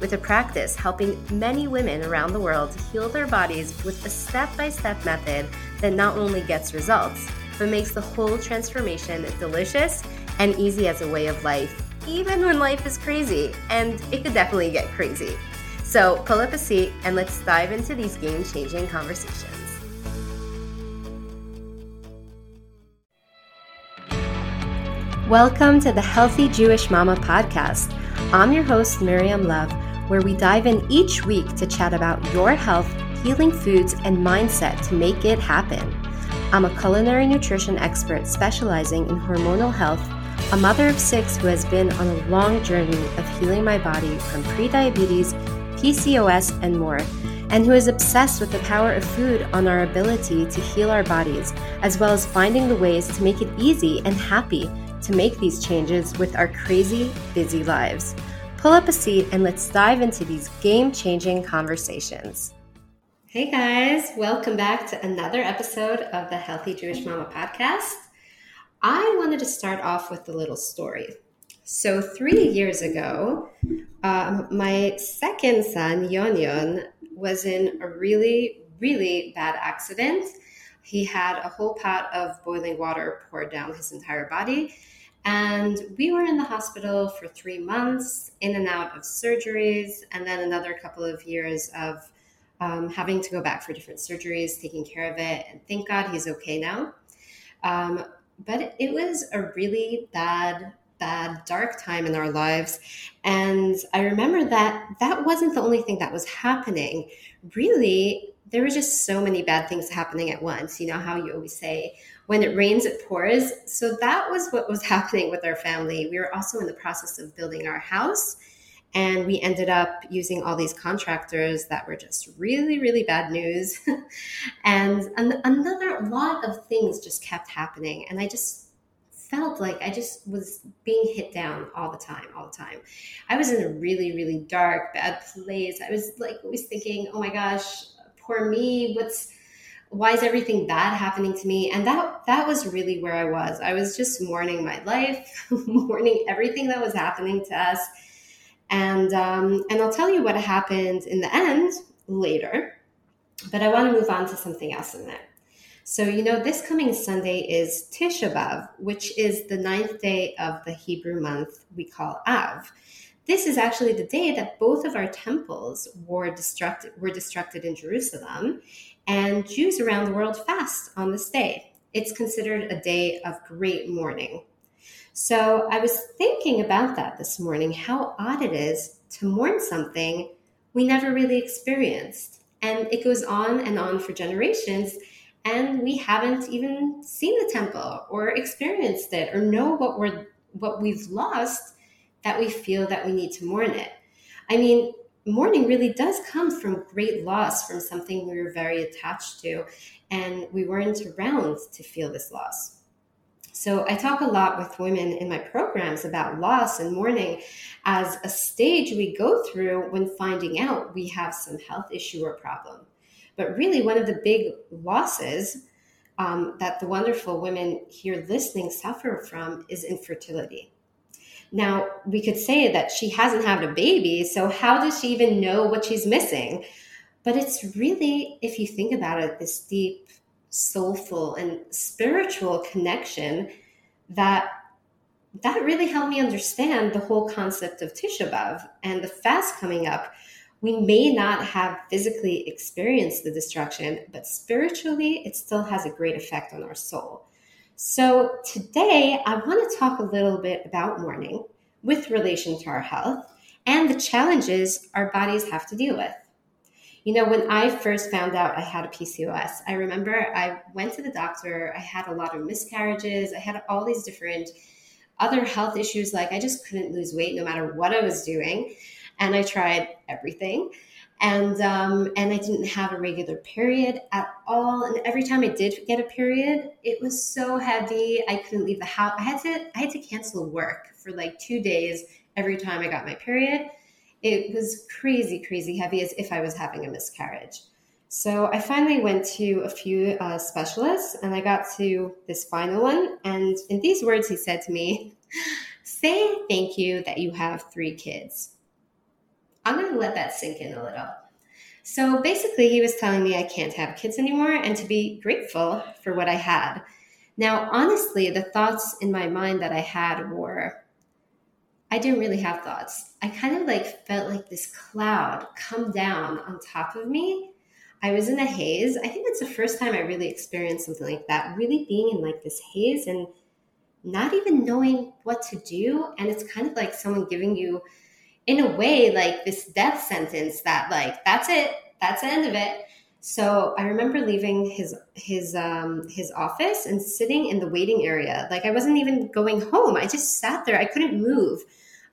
with a practice helping many women around the world heal their bodies with a step by step method that not only gets results, but makes the whole transformation delicious and easy as a way of life, even when life is crazy. And it could definitely get crazy. So pull up a seat and let's dive into these game changing conversations. Welcome to the Healthy Jewish Mama podcast. I'm your host, Miriam Love where we dive in each week to chat about your health, healing foods, and mindset to make it happen. I'm a culinary nutrition expert specializing in hormonal health, a mother of six who has been on a long journey of healing my body from prediabetes, PCOS, and more, and who is obsessed with the power of food on our ability to heal our bodies, as well as finding the ways to make it easy and happy to make these changes with our crazy, busy lives. Pull up a seat and let's dive into these game changing conversations. Hey guys, welcome back to another episode of the Healthy Jewish Mama podcast. I wanted to start off with a little story. So, three years ago, um, my second son, Yon Yon, was in a really, really bad accident. He had a whole pot of boiling water poured down his entire body and we were in the hospital for three months, in and out of surgeries, and then another couple of years of um, having to go back for different surgeries, taking care of it. And thank God he's okay now. Um, but it was a really bad, bad, dark time in our lives. And I remember that that wasn't the only thing that was happening. Really, there were just so many bad things happening at once. You know how you always say, when it rains, it pours. So that was what was happening with our family. We were also in the process of building our house. And we ended up using all these contractors that were just really, really bad news. and an- another lot of things just kept happening. And I just felt like I just was being hit down all the time, all the time. I was in a really, really dark, bad place. I was like always thinking, oh my gosh, poor me. What's why is everything bad happening to me? And that that was really where i was. I was just mourning my life mourning everything that was happening to us. And um, and i'll tell you what happened in the end later but i want to move on to something else in there so you know this coming sunday is tisha b'av which is the ninth day of the hebrew month we call av. This is actually the day that both of our temples were destructed, were destructed in Jerusalem, and Jews around the world fast on this day. It's considered a day of great mourning. So I was thinking about that this morning, how odd it is to mourn something we never really experienced. And it goes on and on for generations, and we haven't even seen the temple or experienced it or know what we're what we've lost that we feel that we need to mourn it. I mean, mourning really does come from great loss from something we were very attached to, and we weren't around to feel this loss. So, I talk a lot with women in my programs about loss and mourning as a stage we go through when finding out we have some health issue or problem. But really, one of the big losses um, that the wonderful women here listening suffer from is infertility. Now, we could say that she hasn't had a baby, so how does she even know what she's missing? But it's really, if you think about it, this deep, soulful, and spiritual connection that that really helped me understand the whole concept of Tisha B'av and the fast coming up. We may not have physically experienced the destruction, but spiritually, it still has a great effect on our soul. So, today I want to talk a little bit about mourning with relation to our health and the challenges our bodies have to deal with. You know, when I first found out I had a PCOS, I remember I went to the doctor, I had a lot of miscarriages, I had all these different other health issues like I just couldn't lose weight no matter what I was doing, and I tried everything. And um, and I didn't have a regular period at all. And every time I did get a period, it was so heavy. I couldn't leave the house. I had to I had to cancel work for like two days every time I got my period. It was crazy, crazy heavy, as if I was having a miscarriage. So I finally went to a few uh, specialists, and I got to this final one. And in these words, he said to me, "Say thank you that you have three kids." I'm going to let that sink in a little. So basically, he was telling me I can't have kids anymore and to be grateful for what I had. Now, honestly, the thoughts in my mind that I had were I didn't really have thoughts. I kind of like felt like this cloud come down on top of me. I was in a haze. I think that's the first time I really experienced something like that, really being in like this haze and not even knowing what to do. And it's kind of like someone giving you in a way like this death sentence that like that's it that's the end of it. So i remember leaving his his um his office and sitting in the waiting area. Like i wasn't even going home. I just sat there. I couldn't move.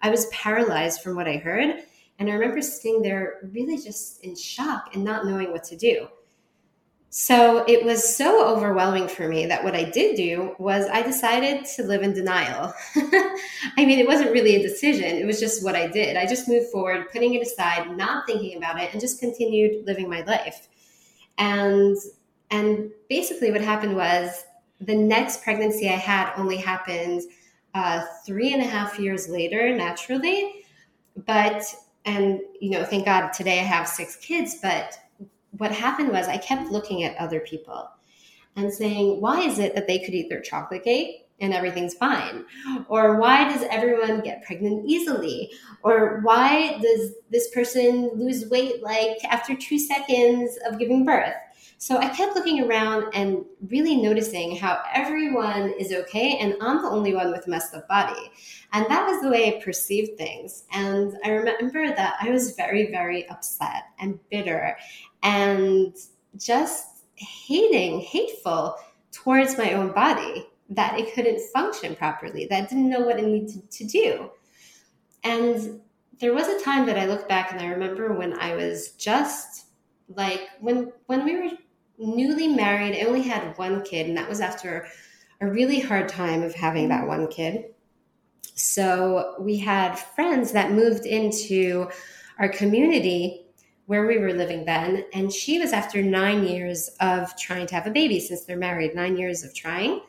I was paralyzed from what i heard. And i remember sitting there really just in shock and not knowing what to do so it was so overwhelming for me that what I did do was I decided to live in denial. I mean, it wasn't really a decision, it was just what I did. I just moved forward, putting it aside, not thinking about it, and just continued living my life. And and basically what happened was the next pregnancy I had only happened uh, three and a half years later, naturally. But and you know, thank God today I have six kids, but what happened was I kept looking at other people and saying, why is it that they could eat their chocolate cake and everything's fine? Or why does everyone get pregnant easily? Or why does this person lose weight like after two seconds of giving birth? So I kept looking around and really noticing how everyone is okay and I'm the only one with a messed up body. And that was the way I perceived things. And I remember that I was very, very upset and bitter and just hating, hateful towards my own body that it couldn't function properly, that didn't know what it needed to do. And there was a time that I look back and I remember when I was just like when when we were newly married, I only had one kid, and that was after a really hard time of having that one kid. So we had friends that moved into our community where we were living then. And she was after nine years of trying to have a baby since they're married, nine years of trying.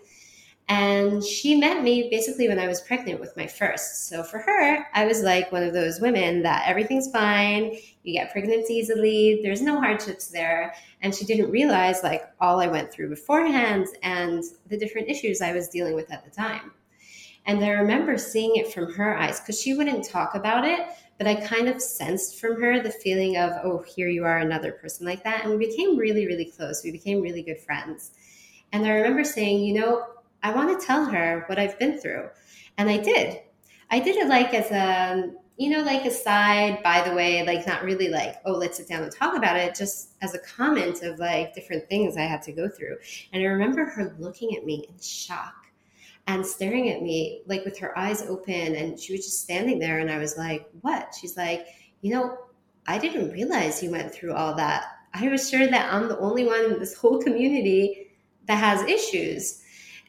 And she met me basically when I was pregnant with my first. So for her, I was like one of those women that everything's fine. You get pregnant easily. There's no hardships there. And she didn't realize like all I went through beforehand and the different issues I was dealing with at the time. And I remember seeing it from her eyes because she wouldn't talk about it, but I kind of sensed from her the feeling of, oh, here you are, another person like that. And we became really, really close. We became really good friends. And I remember saying, you know, I want to tell her what I've been through. And I did. I did it like as a, you know, like a side, by the way, like not really like, oh, let's sit down and talk about it, just as a comment of like different things I had to go through. And I remember her looking at me in shock and staring at me like with her eyes open and she was just standing there and i was like what? She's like you know i didn't realize you went through all that. I was sure that i'm the only one in this whole community that has issues.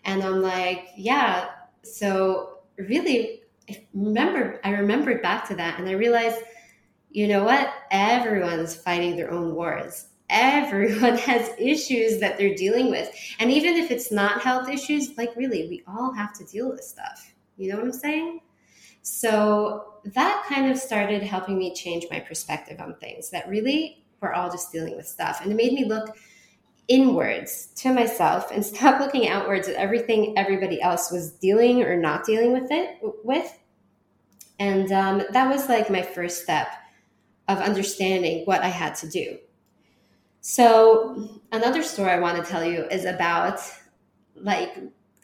And i'm like yeah. So really I remember i remembered back to that and i realized you know what? Everyone's fighting their own wars everyone has issues that they're dealing with. And even if it's not health issues, like really, we all have to deal with stuff. You know what I'm saying? So that kind of started helping me change my perspective on things that really we're all just dealing with stuff. And it made me look inwards to myself and stop looking outwards at everything everybody else was dealing or not dealing with it with. And um, that was like my first step of understanding what I had to do so, another story I want to tell you is about like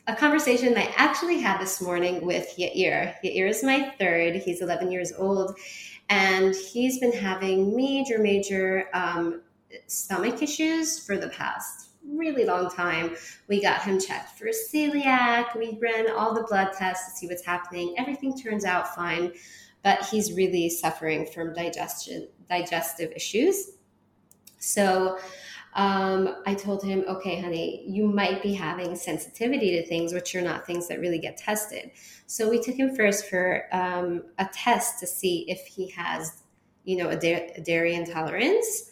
a conversation I actually had this morning with Yair. Yair is my third, he's 11 years old, and he's been having major, major um, stomach issues for the past really long time. We got him checked for celiac, we ran all the blood tests to see what's happening. Everything turns out fine. but he's really suffering from digestion digestive issues. So um, I told him, okay, honey, you might be having sensitivity to things, which are not things that really get tested. So we took him first for um, a test to see if he has, you know, a, da- a dairy intolerance.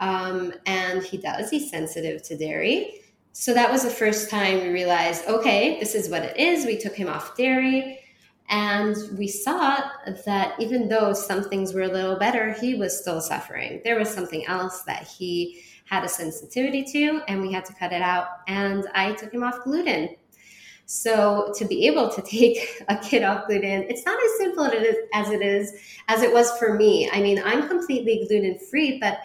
Um, and he does, he's sensitive to dairy. So that was the first time we realized, okay, this is what it is. We took him off dairy. And we saw that even though some things were a little better, he was still suffering. There was something else that he had a sensitivity to, and we had to cut it out. And I took him off gluten. So to be able to take a kid off gluten, it's not as simple as it is as it was for me. I mean, I'm completely gluten free, but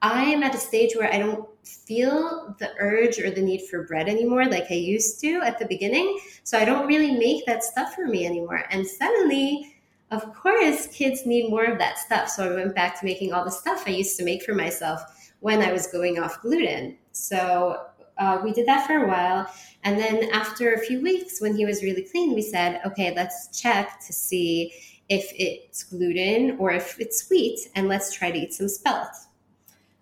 I am at a stage where I don't feel the urge or the need for bread anymore like I used to at the beginning. So I don't really make that stuff for me anymore. And suddenly, of course, kids need more of that stuff. So I went back to making all the stuff I used to make for myself when I was going off gluten. So uh, we did that for a while. And then after a few weeks, when he was really clean, we said, okay, let's check to see if it's gluten or if it's wheat, and let's try to eat some spelt.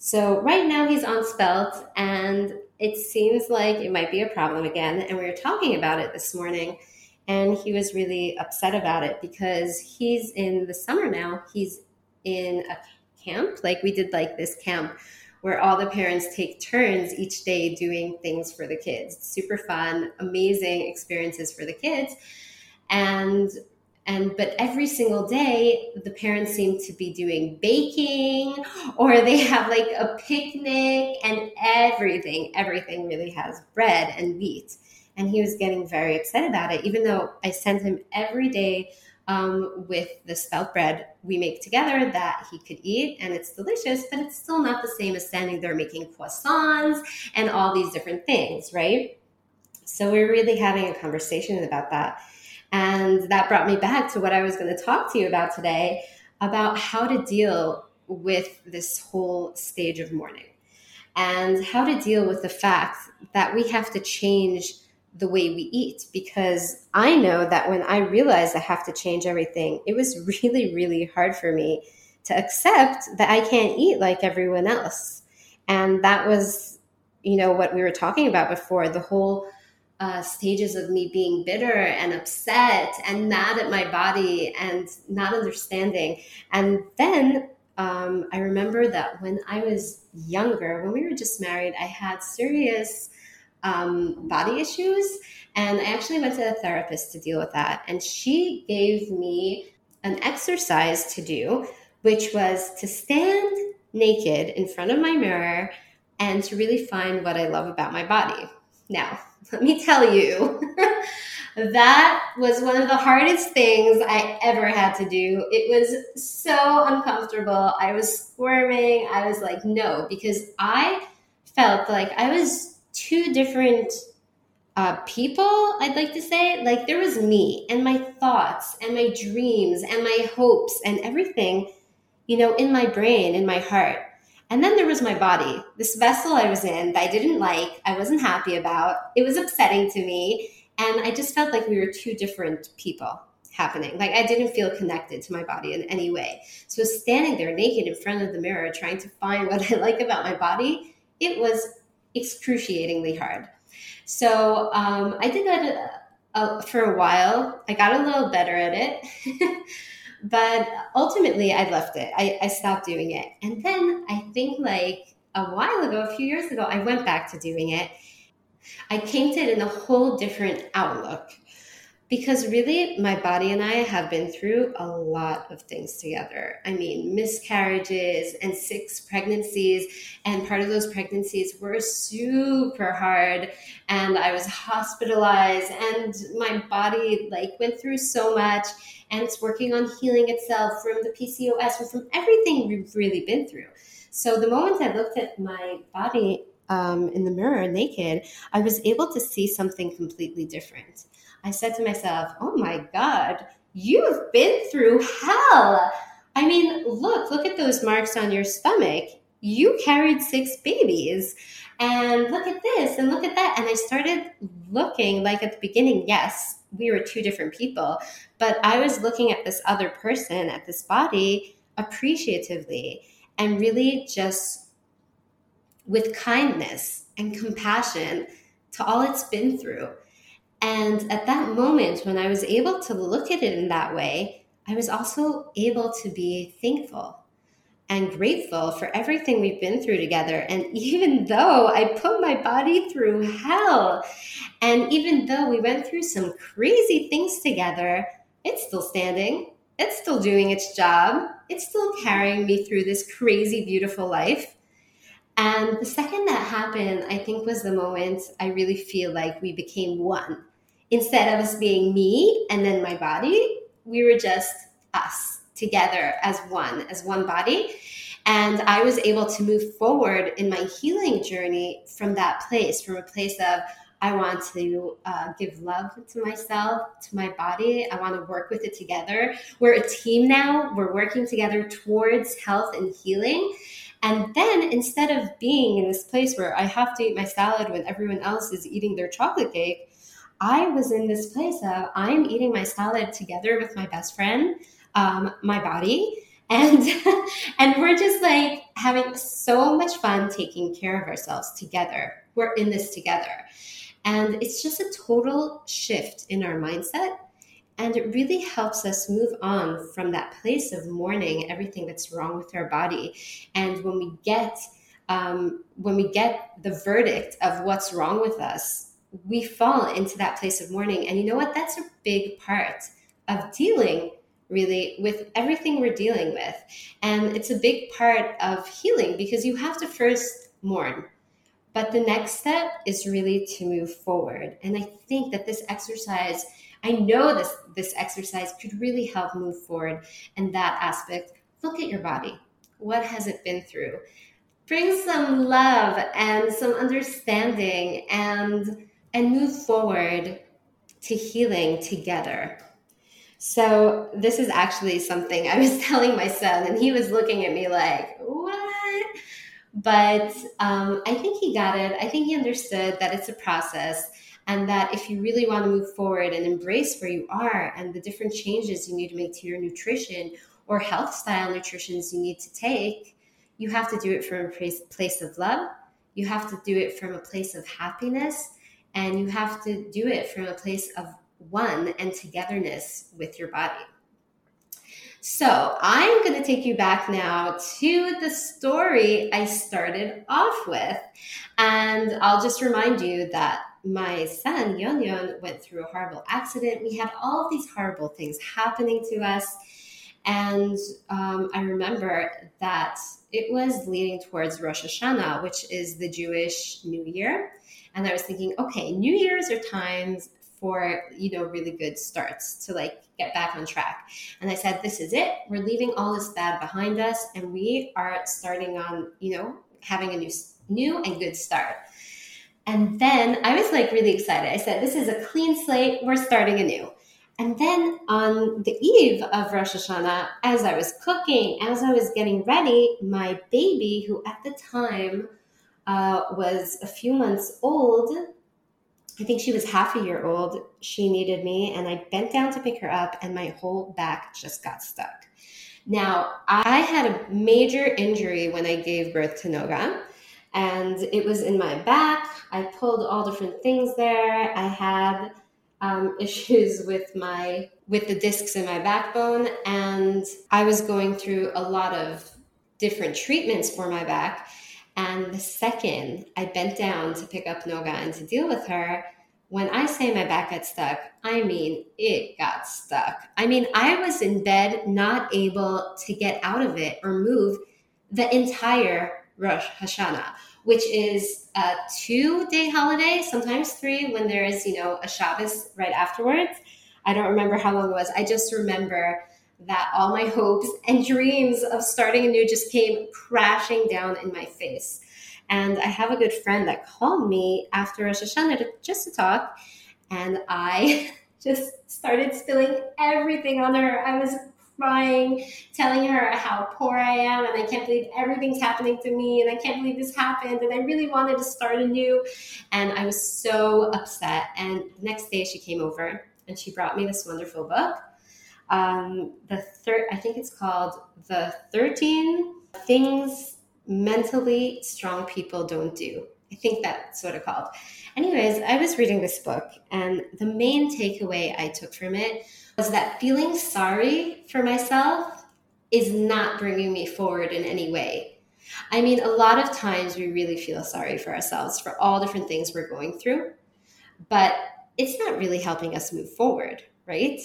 So right now he's on spelt, and it seems like it might be a problem again. And we were talking about it this morning, and he was really upset about it because he's in the summer now. He's in a camp, like we did like this camp where all the parents take turns each day doing things for the kids. super fun, amazing experiences for the kids. And and but every single day the parents seem to be doing baking or they have like a picnic and everything everything really has bread and wheat and he was getting very upset about it even though i sent him every day um, with the spelt bread we make together that he could eat and it's delicious but it's still not the same as standing there making croissants and all these different things right? So we're really having a conversation about that and that brought me back to what I was going to talk to you about today about how to deal with this whole stage of mourning and how to deal with the fact that we have to change the way we eat because I know that when I realized I have to change everything, it was really, really hard for me to accept that I can't eat like everyone else. And that was, you know, what we were talking about before the whole uh, stages of me being bitter and upset and mad at my body and not understanding. And then um, I remember that when I was younger, when we were just married, I had serious um, body issues. And I actually went to a therapist to deal with that. And she gave me an exercise to do, which was to stand naked in front of my mirror and to really find what I love about my body. Now, let me tell you, that was one of the hardest things I ever had to do. It was so uncomfortable. I was squirming. I was like, no, because I felt like I was two different uh, people, I'd like to say. Like there was me and my thoughts and my dreams and my hopes and everything, you know, in my brain, in my heart. And then there was my body, this vessel I was in that I didn't like, I wasn't happy about. It was upsetting to me. And I just felt like we were two different people happening. Like I didn't feel connected to my body in any way. So standing there naked in front of the mirror trying to find what I like about my body, it was excruciatingly hard. So um, I did that for a while. I got a little better at it. But ultimately, I left it. I, I stopped doing it. And then I think like a while ago, a few years ago, I went back to doing it. I came to it in a whole different outlook because really my body and I have been through a lot of things together. I mean, miscarriages and six pregnancies, and part of those pregnancies were super hard, and I was hospitalized, and my body like went through so much, and it's working on healing itself from the PCOS and from everything we've really been through. So the moment I looked at my body um, in the mirror naked, I was able to see something completely different. I said to myself, oh my God, you've been through hell. I mean, look, look at those marks on your stomach. you carried six babies and look at this and look at that. And I started looking like at the beginning, yes, we were two different people, but I was looking at this other person, at this body appreciatively and really just with kindness and compassion to all it's been through. And at that moment, when I was able to look at it in that way, I was also able to be thankful and grateful for everything we've been through together. And even though I put my body through hell, and even though we went through some crazy things together, it's still standing, it's still doing its job, it's still carrying me through this crazy, beautiful life. And the second that happened, I think was the moment I really feel like we became one. Instead of us being me and then my body, we were just us together as one, as one body. And I was able to move forward in my healing journey from that place, from a place of, I want to uh, give love to myself, to my body. I want to work with it together. We're a team now. We're working together towards health and healing. And then instead of being in this place where I have to eat my salad when everyone else is eating their chocolate cake, I was in this place of I'm eating my salad together with my best friend, um, my body, and and we're just like having so much fun taking care of ourselves together. We're in this together, and it's just a total shift in our mindset. And it really helps us move on from that place of mourning everything that's wrong with our body. And when we get um, when we get the verdict of what's wrong with us, we fall into that place of mourning. And you know what? That's a big part of dealing really with everything we're dealing with. And it's a big part of healing because you have to first mourn. But the next step is really to move forward. And I think that this exercise, I know this this exercise could really help move forward in that aspect. Look at your body. What has it been through? Bring some love and some understanding and and move forward to healing together. So, this is actually something I was telling my son, and he was looking at me like, What? But um, I think he got it. I think he understood that it's a process, and that if you really want to move forward and embrace where you are and the different changes you need to make to your nutrition or health style nutritions you need to take, you have to do it from a place, place of love. You have to do it from a place of happiness and you have to do it from a place of one and togetherness with your body. So, I'm going to take you back now to the story I started off with. And I'll just remind you that my son, Yon Yon, went through a horrible accident. We had all these horrible things happening to us. And um, I remember that it was leading towards Rosh Hashanah, which is the Jewish New Year. And I was thinking, okay, New Year's are times for you know really good starts to like get back on track. And i said this is it. We're leaving all this bad behind us and we are starting on you know having a new new and good start. And then i was like really excited. I said this is a clean slate. We're starting anew. And then on the eve of Rosh Hashanah, as I was cooking, as I was getting ready, my baby, who at the time uh, was a few months old. I think she was half a year old. She needed me, and I bent down to pick her up, and my whole back just got stuck. Now, I had a major injury when I gave birth to Noga, and it was in my back. I pulled all different things there. I had um, issues with my with the discs in my backbone, and I was going through a lot of different treatments for my back. And the second I bent down to pick up Noga and to deal with her, when I say my back got stuck, I mean it got stuck. I mean, I was in bed, not able to get out of it or move the entire Rosh Hashanah, which is a two day holiday, sometimes three, when there is, you know, a Shabbos right afterwards. I don't remember how long it was. I just remember that all my hopes and dreams of starting anew just came crashing down in my face. And I have a good friend that called me after Rosh Hashanah just to talk, and I just started spilling everything on her. I was crying, telling her how poor I am and I can't believe everything's happening to me and I can't believe this happened and I really wanted to start anew. And I was so upset. And the next day she came over and she brought me this wonderful book. Um, the third, I think it's called The 13 Things Mentally Strong People Don't Do. I think that's what it called. Anyways, I was reading this book, and the main takeaway I took from it was that feeling sorry for myself is not bringing me forward in any way. I mean, a lot of times we really feel sorry for ourselves for all different things we're going through, but it's not really helping us move forward, right?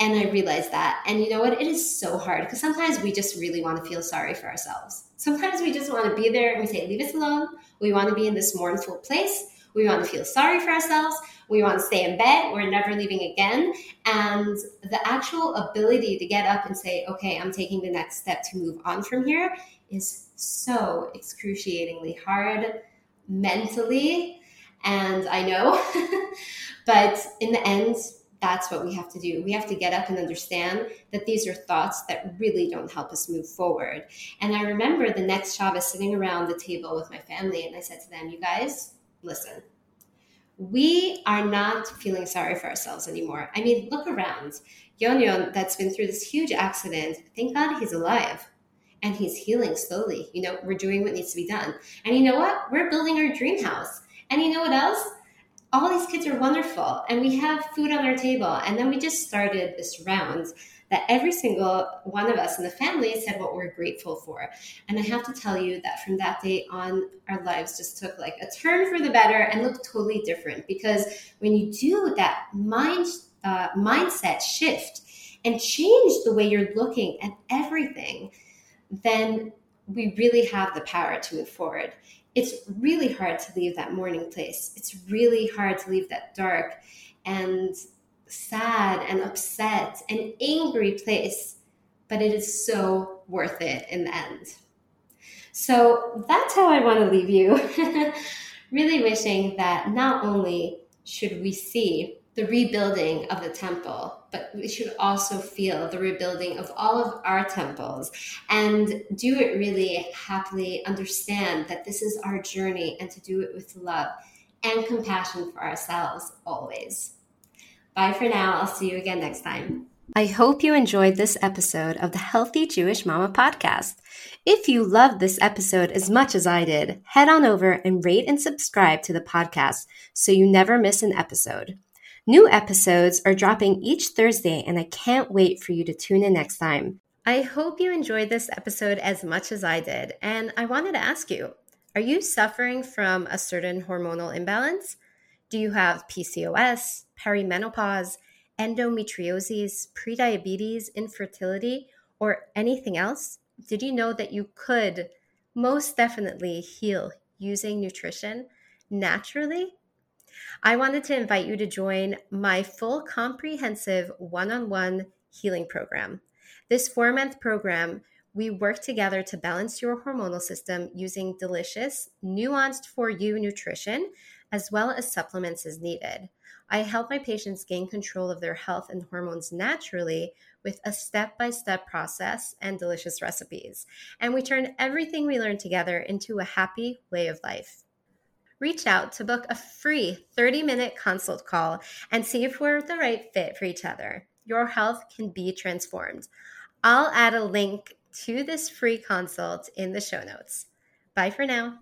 And I realized that. And you know what? It is so hard because sometimes we just really want to feel sorry for ourselves. Sometimes we just want to be there and we say, leave us alone. We want to be in this mournful place. We want to feel sorry for ourselves. We want to stay in bed. We're never leaving again. And the actual ability to get up and say, okay, I'm taking the next step to move on from here is so excruciatingly hard mentally. And I know, but in the end, that's what we have to do. We have to get up and understand that these are thoughts that really don't help us move forward. And I remember the next Shabbos sitting around the table with my family, and I said to them, You guys, listen, we are not feeling sorry for ourselves anymore. I mean, look around. Yon Yon, that's been through this huge accident, thank God he's alive and he's healing slowly. You know, we're doing what needs to be done. And you know what? We're building our dream house. And you know what else? All these kids are wonderful and we have food on our table. And then we just started this round that every single one of us in the family said what we're grateful for. And I have to tell you that from that day on, our lives just took like a turn for the better and looked totally different because when you do that mind uh, mindset shift and change the way you're looking at everything, then we really have the power to move forward it's really hard to leave that mourning place. It's really hard to leave that dark and sad and upset and angry place, but it is so worth it in the end. So that's how I want to leave you. really wishing that not only should we see the rebuilding of the temple, but we should also feel the rebuilding of all of our temples and do it really happily, understand that this is our journey and to do it with love and compassion for ourselves always. Bye for now. I'll see you again next time. I hope you enjoyed this episode of the Healthy Jewish Mama podcast. If you loved this episode as much as I did, head on over and rate and subscribe to the podcast so you never miss an episode. New episodes are dropping each Thursday, and I can't wait for you to tune in next time. I hope you enjoyed this episode as much as I did, and I wanted to ask you are you suffering from a certain hormonal imbalance? Do you have PCOS, perimenopause, endometriosis, prediabetes, infertility, or anything else? Did you know that you could most definitely heal using nutrition naturally? I wanted to invite you to join my full comprehensive one on one healing program. This four month program, we work together to balance your hormonal system using delicious, nuanced for you nutrition, as well as supplements as needed. I help my patients gain control of their health and hormones naturally with a step by step process and delicious recipes. And we turn everything we learn together into a happy way of life reach out to book a free 30 minute consult call and see if we're the right fit for each other. Your health can be transformed. I'll add a link to this free consult in the show notes. Bye for now.